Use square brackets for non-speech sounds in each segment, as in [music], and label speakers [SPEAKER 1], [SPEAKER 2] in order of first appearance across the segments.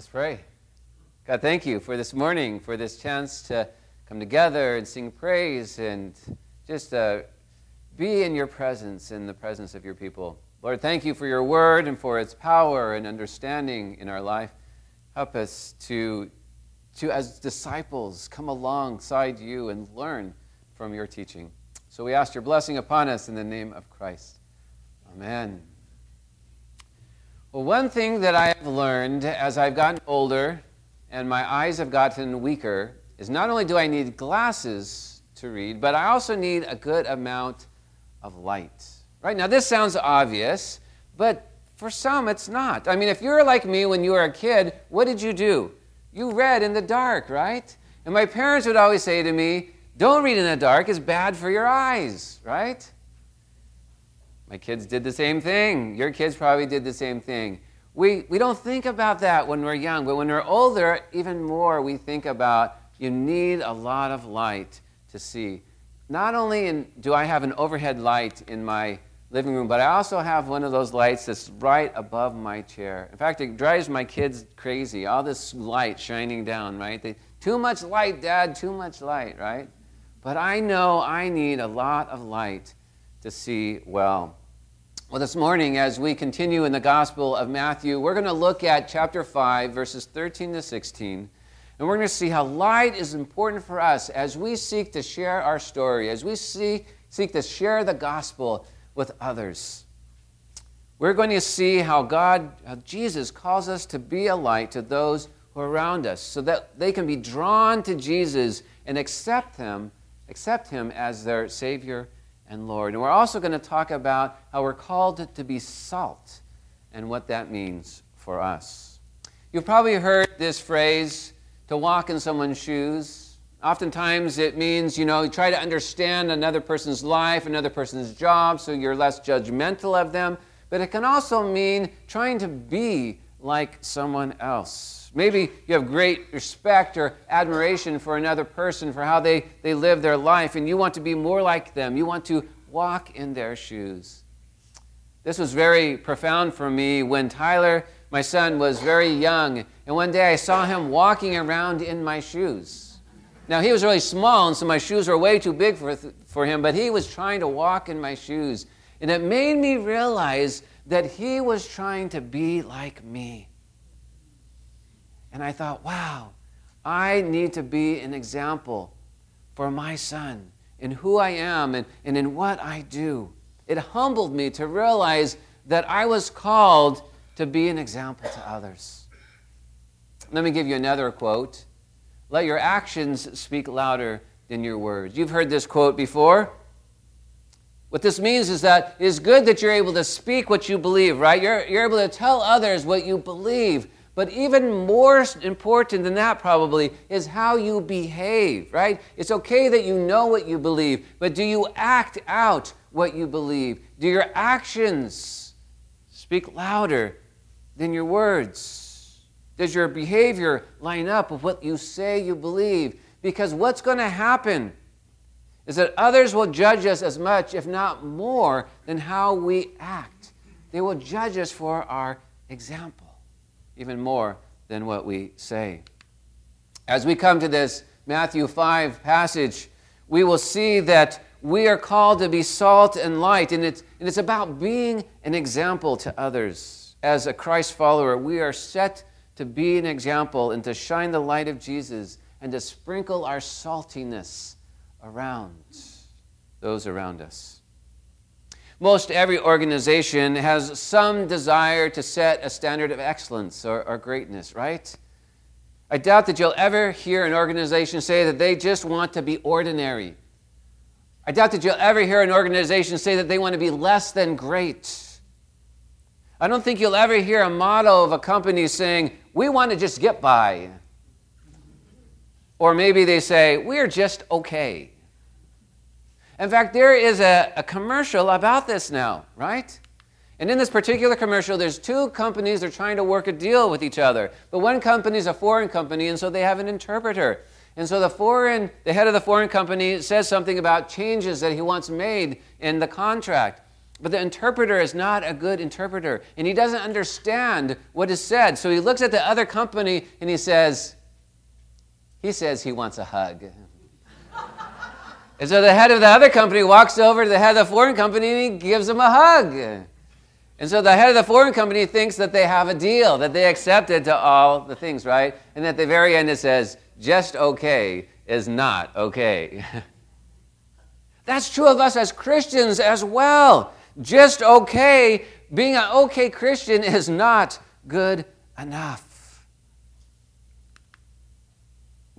[SPEAKER 1] Let's pray. God, thank you for this morning, for this chance to come together and sing praise and just uh, be in your presence, in the presence of your people. Lord, thank you for your word and for its power and understanding in our life. Help us to, to as disciples, come alongside you and learn from your teaching. So we ask your blessing upon us in the name of Christ. Amen. Well, one thing that I have learned as I've gotten older and my eyes have gotten weaker is not only do I need glasses to read, but I also need a good amount of light. Right now, this sounds obvious, but for some it's not. I mean, if you're like me when you were a kid, what did you do? You read in the dark, right? And my parents would always say to me, Don't read in the dark, it's bad for your eyes, right? My kids did the same thing. Your kids probably did the same thing. We, we don't think about that when we're young, but when we're older, even more, we think about you need a lot of light to see. Not only in, do I have an overhead light in my living room, but I also have one of those lights that's right above my chair. In fact, it drives my kids crazy. All this light shining down, right? They, too much light, Dad, too much light, right? But I know I need a lot of light to see well. Well, this morning, as we continue in the Gospel of Matthew, we're going to look at chapter 5, verses 13 to 16. And we're going to see how light is important for us as we seek to share our story, as we seek, seek to share the gospel with others. We're going to see how God, how Jesus calls us to be a light to those who are around us so that they can be drawn to Jesus and accept him, accept him as their Savior and Lord. And we're also going to talk about how we're called to be salt and what that means for us. You've probably heard this phrase, to walk in someone's shoes. Oftentimes it means, you know, you try to understand another person's life, another person's job, so you're less judgmental of them. But it can also mean trying to be like someone else. Maybe you have great respect or admiration for another person for how they, they live their life, and you want to be more like them. You want to walk in their shoes. This was very profound for me when Tyler, my son, was very young, and one day I saw him walking around in my shoes. Now, he was really small, and so my shoes were way too big for, for him, but he was trying to walk in my shoes. And it made me realize that he was trying to be like me. And I thought, wow, I need to be an example for my son in who I am and, and in what I do. It humbled me to realize that I was called to be an example to others. Let me give you another quote. Let your actions speak louder than your words. You've heard this quote before. What this means is that it's good that you're able to speak what you believe, right? You're, you're able to tell others what you believe. But even more important than that, probably, is how you behave, right? It's okay that you know what you believe, but do you act out what you believe? Do your actions speak louder than your words? Does your behavior line up with what you say you believe? Because what's going to happen is that others will judge us as much, if not more, than how we act. They will judge us for our example even more than what we say. As we come to this Matthew 5 passage, we will see that we are called to be salt and light, and it's, and it's about being an example to others. As a Christ follower, we are set to be an example and to shine the light of Jesus and to sprinkle our saltiness around those around us. Most every organization has some desire to set a standard of excellence or, or greatness, right? I doubt that you'll ever hear an organization say that they just want to be ordinary. I doubt that you'll ever hear an organization say that they want to be less than great. I don't think you'll ever hear a motto of a company saying, we want to just get by. Or maybe they say, we're just okay. In fact, there is a, a commercial about this now, right? And in this particular commercial, there's two companies that are trying to work a deal with each other. But one company is a foreign company, and so they have an interpreter. And so the foreign, the head of the foreign company says something about changes that he wants made in the contract. But the interpreter is not a good interpreter, and he doesn't understand what is said. So he looks at the other company and he says, he says he wants a hug. [laughs] and so the head of the other company walks over to the head of the foreign company and he gives him a hug. And so the head of the foreign company thinks that they have a deal, that they accepted to all the things, right? And at the very end it says, just okay is not okay. [laughs] That's true of us as Christians as well just okay, being an okay Christian is not good enough.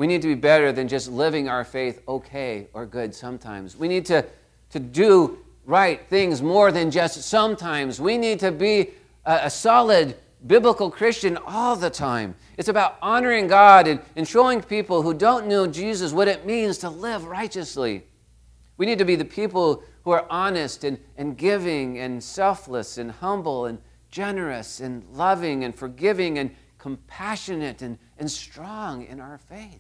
[SPEAKER 1] We need to be better than just living our faith okay or good sometimes. We need to, to do right things more than just sometimes. We need to be a, a solid biblical Christian all the time. It's about honoring God and, and showing people who don't know Jesus what it means to live righteously. We need to be the people who are honest and, and giving and selfless and humble and generous and loving and forgiving and compassionate and, and strong in our faith.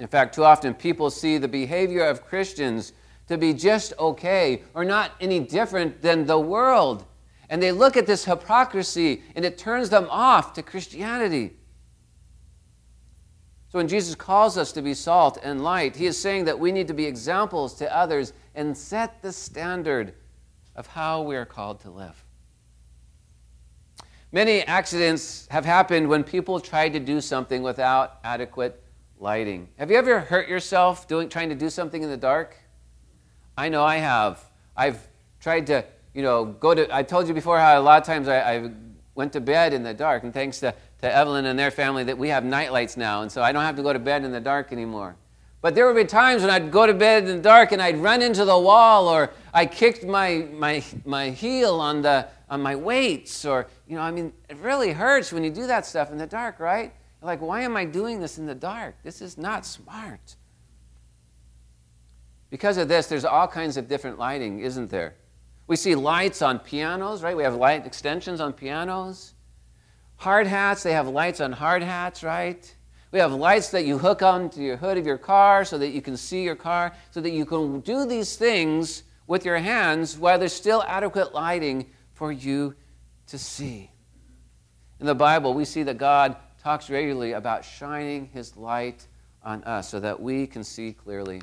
[SPEAKER 1] In fact, too often people see the behavior of Christians to be just okay or not any different than the world. And they look at this hypocrisy and it turns them off to Christianity. So when Jesus calls us to be salt and light, he is saying that we need to be examples to others and set the standard of how we are called to live. Many accidents have happened when people tried to do something without adequate lighting. Have you ever hurt yourself doing, trying to do something in the dark? I know I have. I've tried to, you know, go to, I told you before how a lot of times I, I went to bed in the dark, and thanks to to Evelyn and their family that we have night lights now, and so I don't have to go to bed in the dark anymore. But there would be times when I'd go to bed in the dark and I'd run into the wall, or I kicked my, my, my heel on, the, on my weights, or, you know, I mean, it really hurts when you do that stuff in the dark, right? Like, why am I doing this in the dark? This is not smart. Because of this, there's all kinds of different lighting, isn't there? We see lights on pianos, right? We have light extensions on pianos. Hard hats, they have lights on hard hats, right? We have lights that you hook onto your hood of your car so that you can see your car, so that you can do these things with your hands while there's still adequate lighting for you to see. In the Bible, we see that God talks regularly about shining his light on us so that we can see clearly.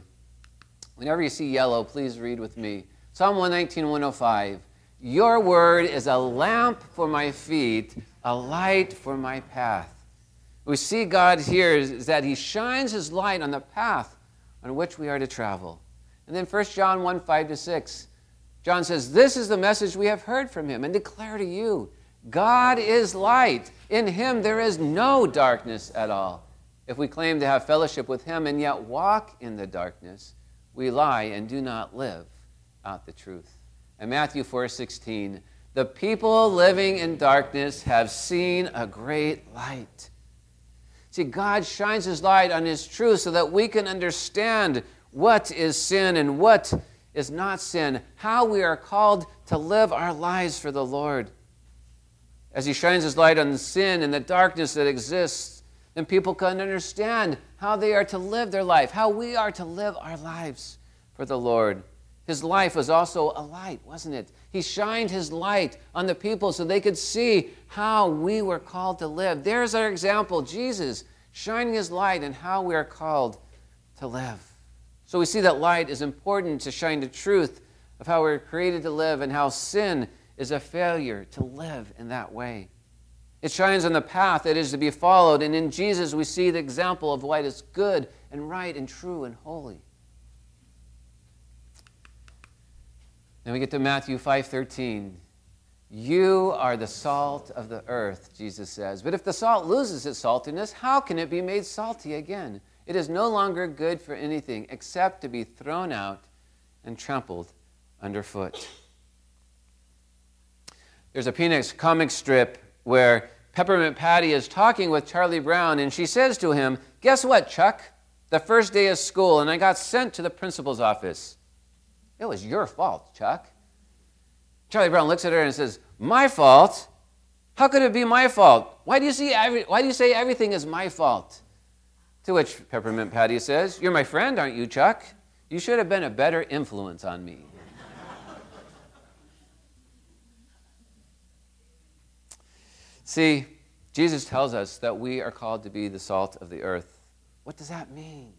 [SPEAKER 1] Whenever you see yellow, please read with me. Psalm 119, 105. Your word is a lamp for my feet a light for my path. We see God here is that He shines His light on the path on which we are to travel. And then 1 John 1 5 to 6, John says, This is the message we have heard from Him and declare to you God is light. In Him there is no darkness at all. If we claim to have fellowship with Him and yet walk in the darkness, we lie and do not live out the truth. And Matthew 4 16, the people living in darkness have seen a great light. See, God shines His light on His truth so that we can understand what is sin and what is not sin, how we are called to live our lives for the Lord. As He shines His light on sin and the darkness that exists, then people can understand how they are to live their life, how we are to live our lives for the Lord. His life was also a light, wasn't it? He shined his light on the people so they could see how we were called to live. There's our example Jesus shining his light and how we are called to live. So we see that light is important to shine the truth of how we're created to live and how sin is a failure to live in that way. It shines on the path that is to be followed, and in Jesus we see the example of what is good and right and true and holy. Then we get to Matthew 5:13. You are the salt of the earth, Jesus says. But if the salt loses its saltiness, how can it be made salty again? It is no longer good for anything except to be thrown out and trampled underfoot. There's a Peanuts comic strip where Peppermint Patty is talking with Charlie Brown, and she says to him, Guess what, Chuck? The first day of school, and I got sent to the principal's office. It was your fault, Chuck. Charlie Brown looks at her and says, My fault? How could it be my fault? Why do you, see every, why do you say everything is my fault? To which Peppermint Patty says, You're my friend, aren't you, Chuck? You should have been a better influence on me. See, Jesus tells us that we are called to be the salt of the earth. What does that mean?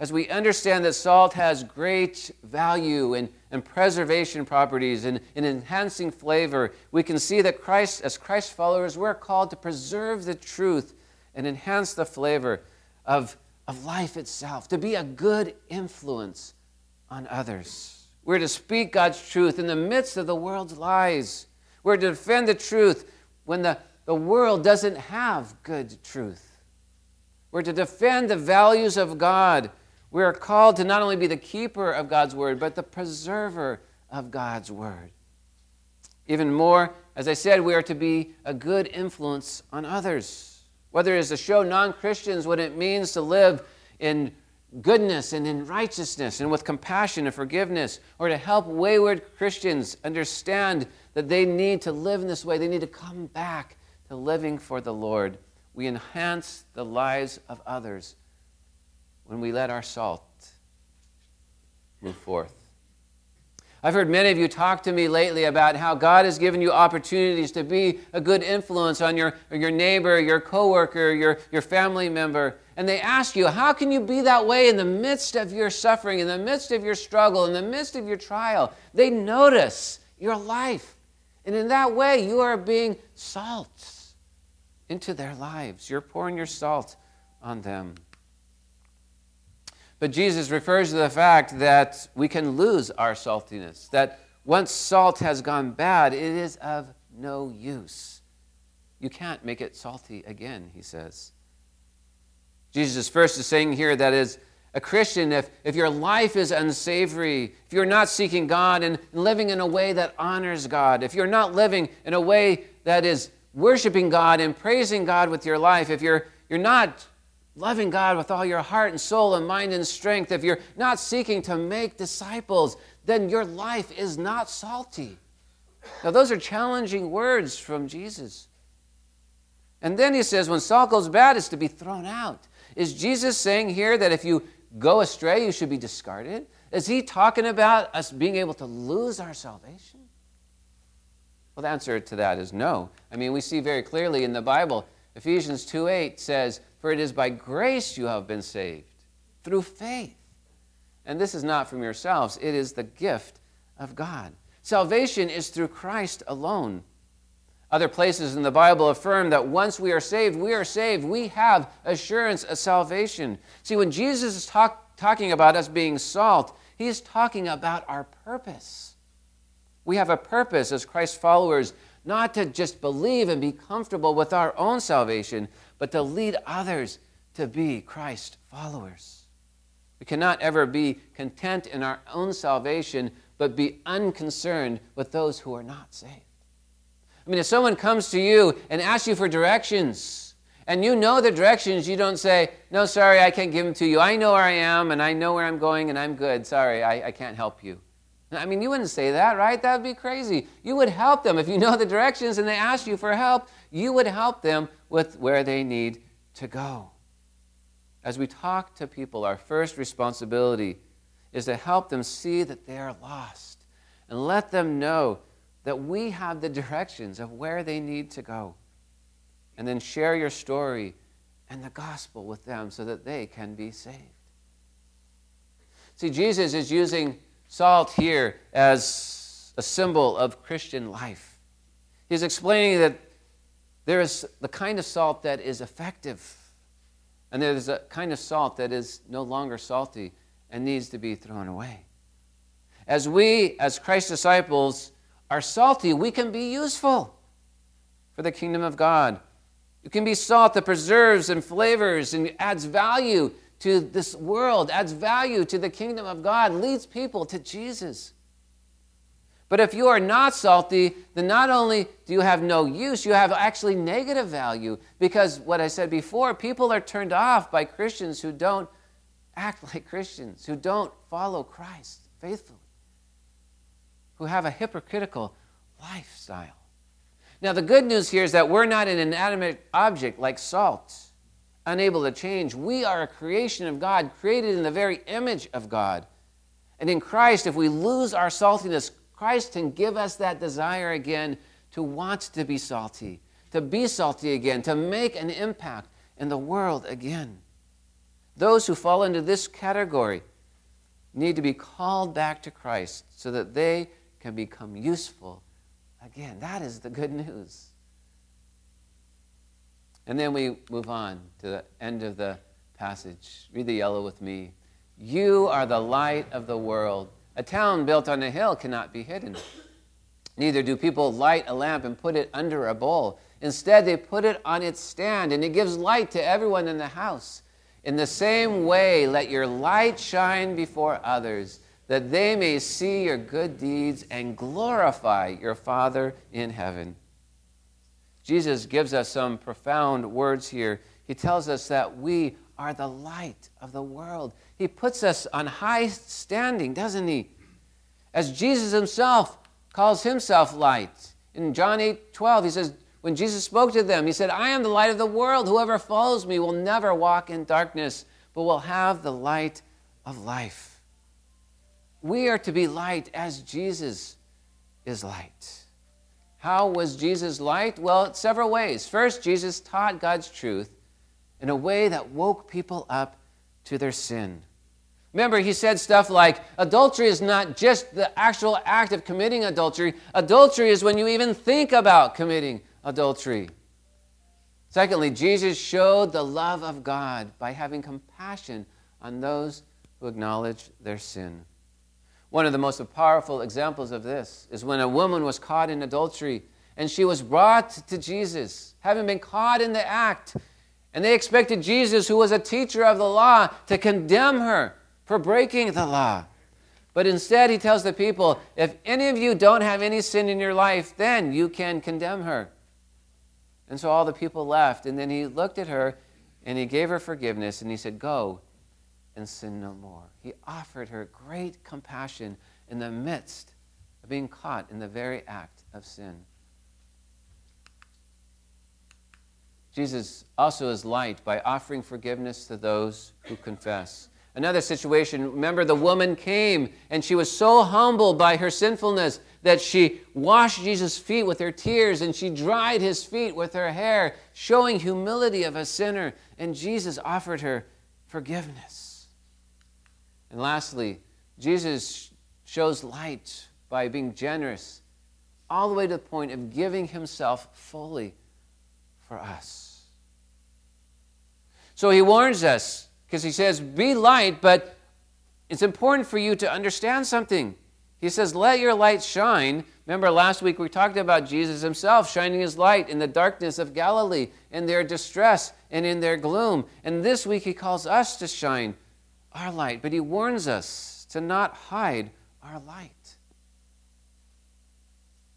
[SPEAKER 1] As we understand that salt has great value and, and preservation properties and, and enhancing flavor, we can see that Christ, as Christ followers, we're called to preserve the truth and enhance the flavor of, of life itself, to be a good influence on others. We're to speak God's truth in the midst of the world's lies. We're to defend the truth when the, the world doesn't have good truth. We're to defend the values of God. We are called to not only be the keeper of God's word, but the preserver of God's word. Even more, as I said, we are to be a good influence on others. Whether it is to show non Christians what it means to live in goodness and in righteousness and with compassion and forgiveness, or to help wayward Christians understand that they need to live in this way. They need to come back to living for the Lord. We enhance the lives of others when we let our salt move forth. I've heard many of you talk to me lately about how God has given you opportunities to be a good influence on your, your neighbor, your coworker, your, your family member. And they ask you, how can you be that way in the midst of your suffering, in the midst of your struggle, in the midst of your trial? They notice your life. And in that way, you are being salt into their lives. You're pouring your salt on them. But Jesus refers to the fact that we can lose our saltiness, that once salt has gone bad, it is of no use. You can't make it salty again, he says. Jesus first is saying here that is a Christian, if, if your life is unsavory, if you're not seeking God and living in a way that honors God, if you're not living in a way that is worshiping God and praising God with your life, if you're, you're not loving God with all your heart and soul and mind and strength, if you're not seeking to make disciples, then your life is not salty. Now, those are challenging words from Jesus. And then he says, when salt goes bad, it's to be thrown out. Is Jesus saying here that if you go astray, you should be discarded? Is he talking about us being able to lose our salvation? Well, the answer to that is no. I mean, we see very clearly in the Bible, Ephesians 2 8 says, For it is by grace you have been saved, through faith. And this is not from yourselves, it is the gift of God. Salvation is through Christ alone. Other places in the Bible affirm that once we are saved, we are saved. We have assurance of salvation. See, when Jesus is talk, talking about us being salt, he's talking about our purpose. We have a purpose as Christ followers, not to just believe and be comfortable with our own salvation, but to lead others to be Christ followers. We cannot ever be content in our own salvation, but be unconcerned with those who are not saved. I mean, if someone comes to you and asks you for directions, and you know the directions, you don't say, No, sorry, I can't give them to you. I know where I am, and I know where I'm going, and I'm good. Sorry, I, I can't help you. I mean, you wouldn't say that, right? That would be crazy. You would help them. If you know the directions and they ask you for help, you would help them with where they need to go. As we talk to people, our first responsibility is to help them see that they are lost and let them know that we have the directions of where they need to go. And then share your story and the gospel with them so that they can be saved. See, Jesus is using salt here as a symbol of Christian life. He's explaining that there is the kind of salt that is effective, and there's a kind of salt that is no longer salty and needs to be thrown away. As we, as Christ's disciples, are salty, we can be useful for the kingdom of God. You can be salt that preserves and flavors and adds value to this world, adds value to the kingdom of God, leads people to Jesus. But if you are not salty, then not only do you have no use, you have actually negative value because what I said before, people are turned off by Christians who don't act [laughs] like Christians, who don't follow Christ faithfully who have a hypocritical lifestyle. Now, the good news here is that we're not an inanimate object like salt, unable to change. We are a creation of God, created in the very image of God. And in Christ, if we lose our saltiness, Christ can give us that desire again to want to be salty, to be salty again, to make an impact in the world again. Those who fall into this category need to be called back to Christ so that they can become useful again. That is the good news. And then we move on to the end of the passage. Read the yellow with me. You are the light of the world. A town built on a hill cannot be hidden. Neither do people light a lamp and put it under a bowl. Instead, they put it on its stand, and it gives light to everyone in the house. In the same way, let your light shine before others, that they may see your good deeds and glorify your Father in heaven. Jesus gives us some profound words here. He tells us that we are the light of the world. He puts us on high standing, doesn't he? As Jesus himself calls himself light. In John 8 12, he says, when Jesus spoke to them, he said, I am the light of the world. Whoever follows me will never walk in darkness, but will have the light of life. We are to be light as Jesus is light. How was Jesus light? Well, several ways. First, Jesus taught God's truth in a way that woke people up to their sin. Remember, he said stuff like adultery is not just the actual act of committing adultery, adultery is when you even think about committing adultery. Secondly, Jesus showed the love of God by having compassion on those who acknowledge their sin. One of the most powerful examples of this is when a woman was caught in adultery and she was brought to Jesus, having been caught in the act. And they expected Jesus, who was a teacher of the law, to condemn her for breaking the law. But instead, he tells the people, if any of you don't have any sin in your life, then you can condemn her. And so all the people left. And then he looked at her and he gave her forgiveness and he said, Go and sin no more. He offered her great compassion in the midst of being caught in the very act of sin. Jesus also is light by offering forgiveness to those who confess. Another situation, remember the woman came and she was so humbled by her sinfulness that she washed Jesus' feet with her tears and she dried his feet with her hair, showing humility of a sinner. And Jesus offered her forgiveness. And lastly, Jesus shows light by being generous, all the way to the point of giving himself fully for us. So he warns us because he says, Be light, but it's important for you to understand something. He says, Let your light shine. Remember, last week we talked about Jesus himself shining his light in the darkness of Galilee, in their distress and in their gloom. And this week he calls us to shine our light, but he warns us to not hide our light.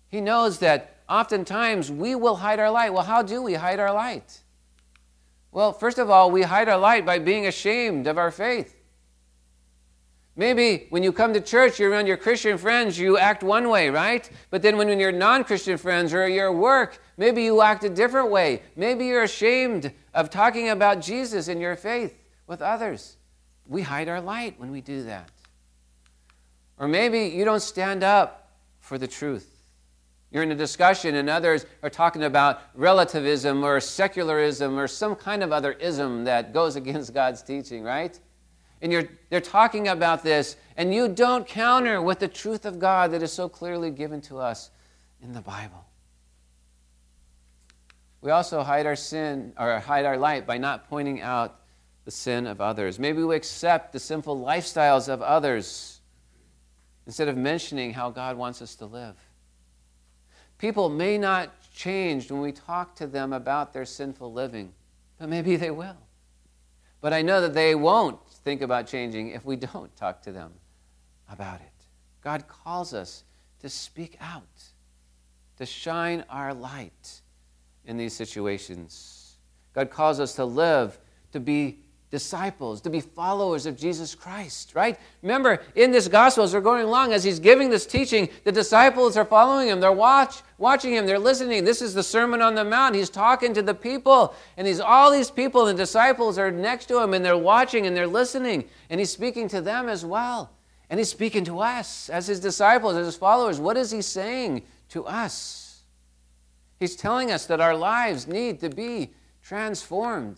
[SPEAKER 1] He knows that oftentimes we will hide our light. Well, how do we hide our light? Well, first of all, we hide our light by being ashamed of our faith. Maybe when you come to church, you're around your Christian friends, you act one way, right? But then when you're non Christian friends or you're at work, maybe you act a different way. Maybe you're ashamed of talking about Jesus and your faith with others. We hide our light when we do that. Or maybe you don't stand up for the truth. You're in a discussion, and others are talking about relativism or secularism or some kind of other ism that goes [laughs] against God's teaching, right? And you're, they're talking about this, and you don't counter with the truth of God that is so clearly given to us in the Bible. We also hide our sin or hide our light by not pointing out the sin of others. Maybe we accept the sinful lifestyles of others instead of mentioning how God wants us to live. People may not change when we talk to them about their sinful living, but maybe they will. But I know that they won't think about changing if we don't [laughs] talk to them about it. God calls us to speak out, to shine our light in these situations. God calls us to live, to be disciples, to be followers of Jesus Christ, right? Remember, in this gospel, as we're going along, as he's giving this teaching, the disciples are following him. They're watch, watching him. They're listening. This is the Sermon on the Mount. He's talking to the people, and he's all these people and the disciples are next to him, and they're watching and they're listening, and he's speaking to them as well. And he's speaking to us as his disciples, as his followers. What is he saying to us? He's telling us that our lives need to be transformed.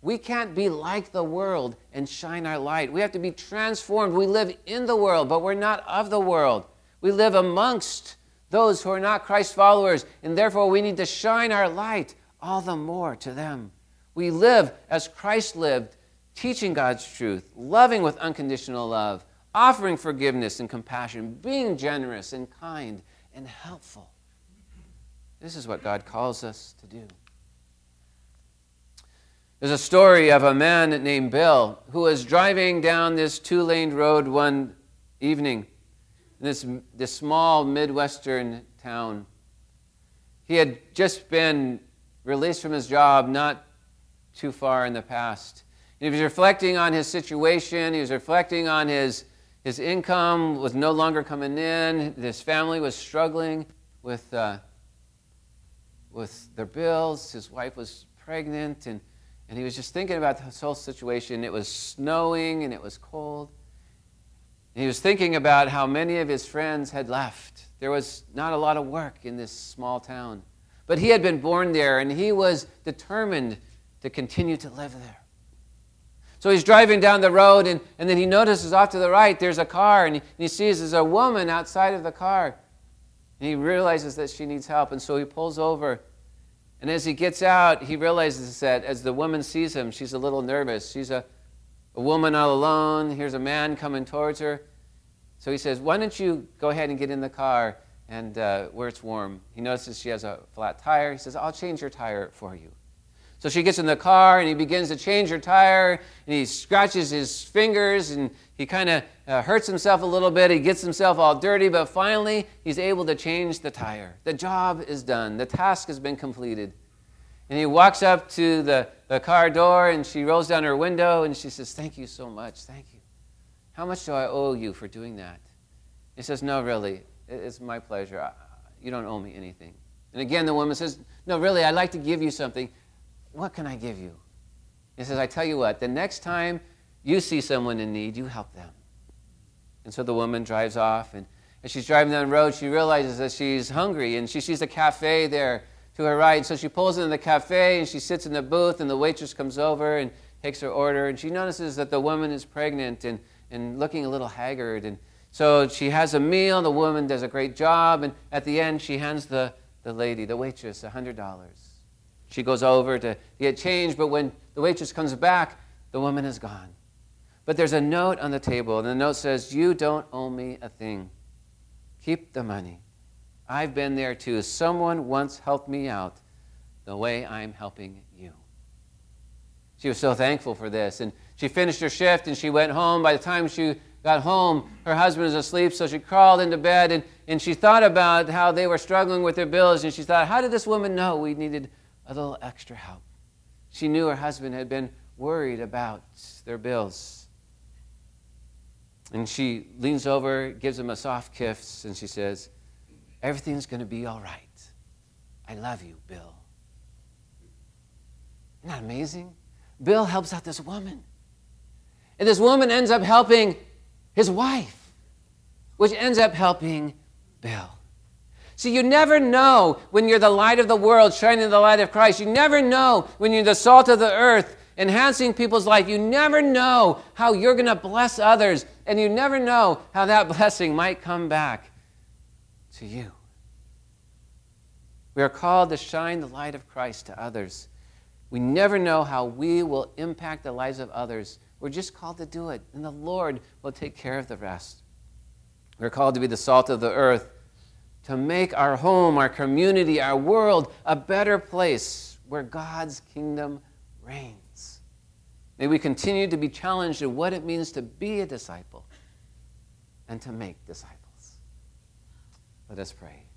[SPEAKER 1] We can't be like the world and shine our light. We have to be transformed. We live in the world, but we're not of the world. We live amongst those who are not Christ followers, and therefore we need to shine our light all the more to them. We live as Christ lived, teaching God's truth, loving with unconditional love, offering forgiveness and compassion, being generous and kind and helpful. This is what God calls us to do. There's a story of a man named Bill who was driving down this two lane road one evening in this, this small Midwestern town. He had just been released from his job not too far in the past. he was reflecting on his situation, he was reflecting on his, his income was no longer coming in, his family was struggling with, uh, with their bills, his wife was pregnant, and and he was just thinking about this whole situation. It was snowing and it was cold. And he was thinking about how many of his friends had left. There was not a lot of work in this small town. But he had been born there and he was determined to continue to live there. So he's driving down the road and, and then he notices off to the right there's a car and he, and he sees there's a woman outside of the car. And he realizes that she needs help. And so he pulls over and as he gets out, he realizes that as the woman sees him, she's a little nervous. She's a, a woman all alone. Here's a man coming towards her. So he says, Why don't you go ahead and get in the car and uh, where it's warm? He notices she has a flat tire. He says, I'll change your tire for you. So she gets in the car and he begins to change her tire and he scratches his fingers and he kind of uh, hurts himself a little bit. He gets himself all dirty, but finally he's able to change the tire. The job is done, the task has been completed. And he walks up to the, the car door and she rolls down her window and she says, Thank you so much. Thank you. How much do I owe you for doing that? He says, No, really. It's my pleasure. You don't owe me anything. And again, the woman says, No, really, I'd like to give you something. What can I give you? He says, I tell you what, the next time you see someone in need, you help them. And so the woman drives off, and as she's driving down the road, she realizes that she's hungry, and she sees a cafe there to her right. So she pulls into the cafe, and she sits in the booth, and the waitress comes over and takes her order, and she notices that the woman is pregnant and, and looking a little haggard. And so she has a meal, the woman does a great job, and at the end, she hands the, the lady, the waitress, $100. She goes over to get change, but when the waitress comes back, the woman is gone. But there's a note on the table, and the note says, You don't owe me a thing. Keep the money. I've been there too. Someone once helped me out the way I'm helping you. She was so thankful for this. And she finished her shift and she went home. By the time she got home, her husband was asleep, so she crawled into bed and, and she thought about how they were struggling with their bills. And she thought, How did this woman know we needed a little extra help. She knew her husband had been worried about their bills. And she leans over, gives him a soft kiss, and she says, Everything's going to be all right. I love you, Bill. Isn't that amazing? Bill helps out this woman. And this woman ends up helping his wife, which ends up helping Bill. See, you never know when you're the light of the world, shining the light of Christ. You never know when you're the salt of the earth, enhancing people's life. You never know how you're going to bless others, and you never know how that [laughs] blessing might come back to you. We are called to shine the light of Christ to others. We never know how we will impact the lives of others. We're just called to do it, and the Lord will take care of the rest. We're called to be the salt of the earth to make our home, our community, our world a better place where God's kingdom reigns. May we continue to be challenged in what it means to be a disciple and to make disciples. Let us pray.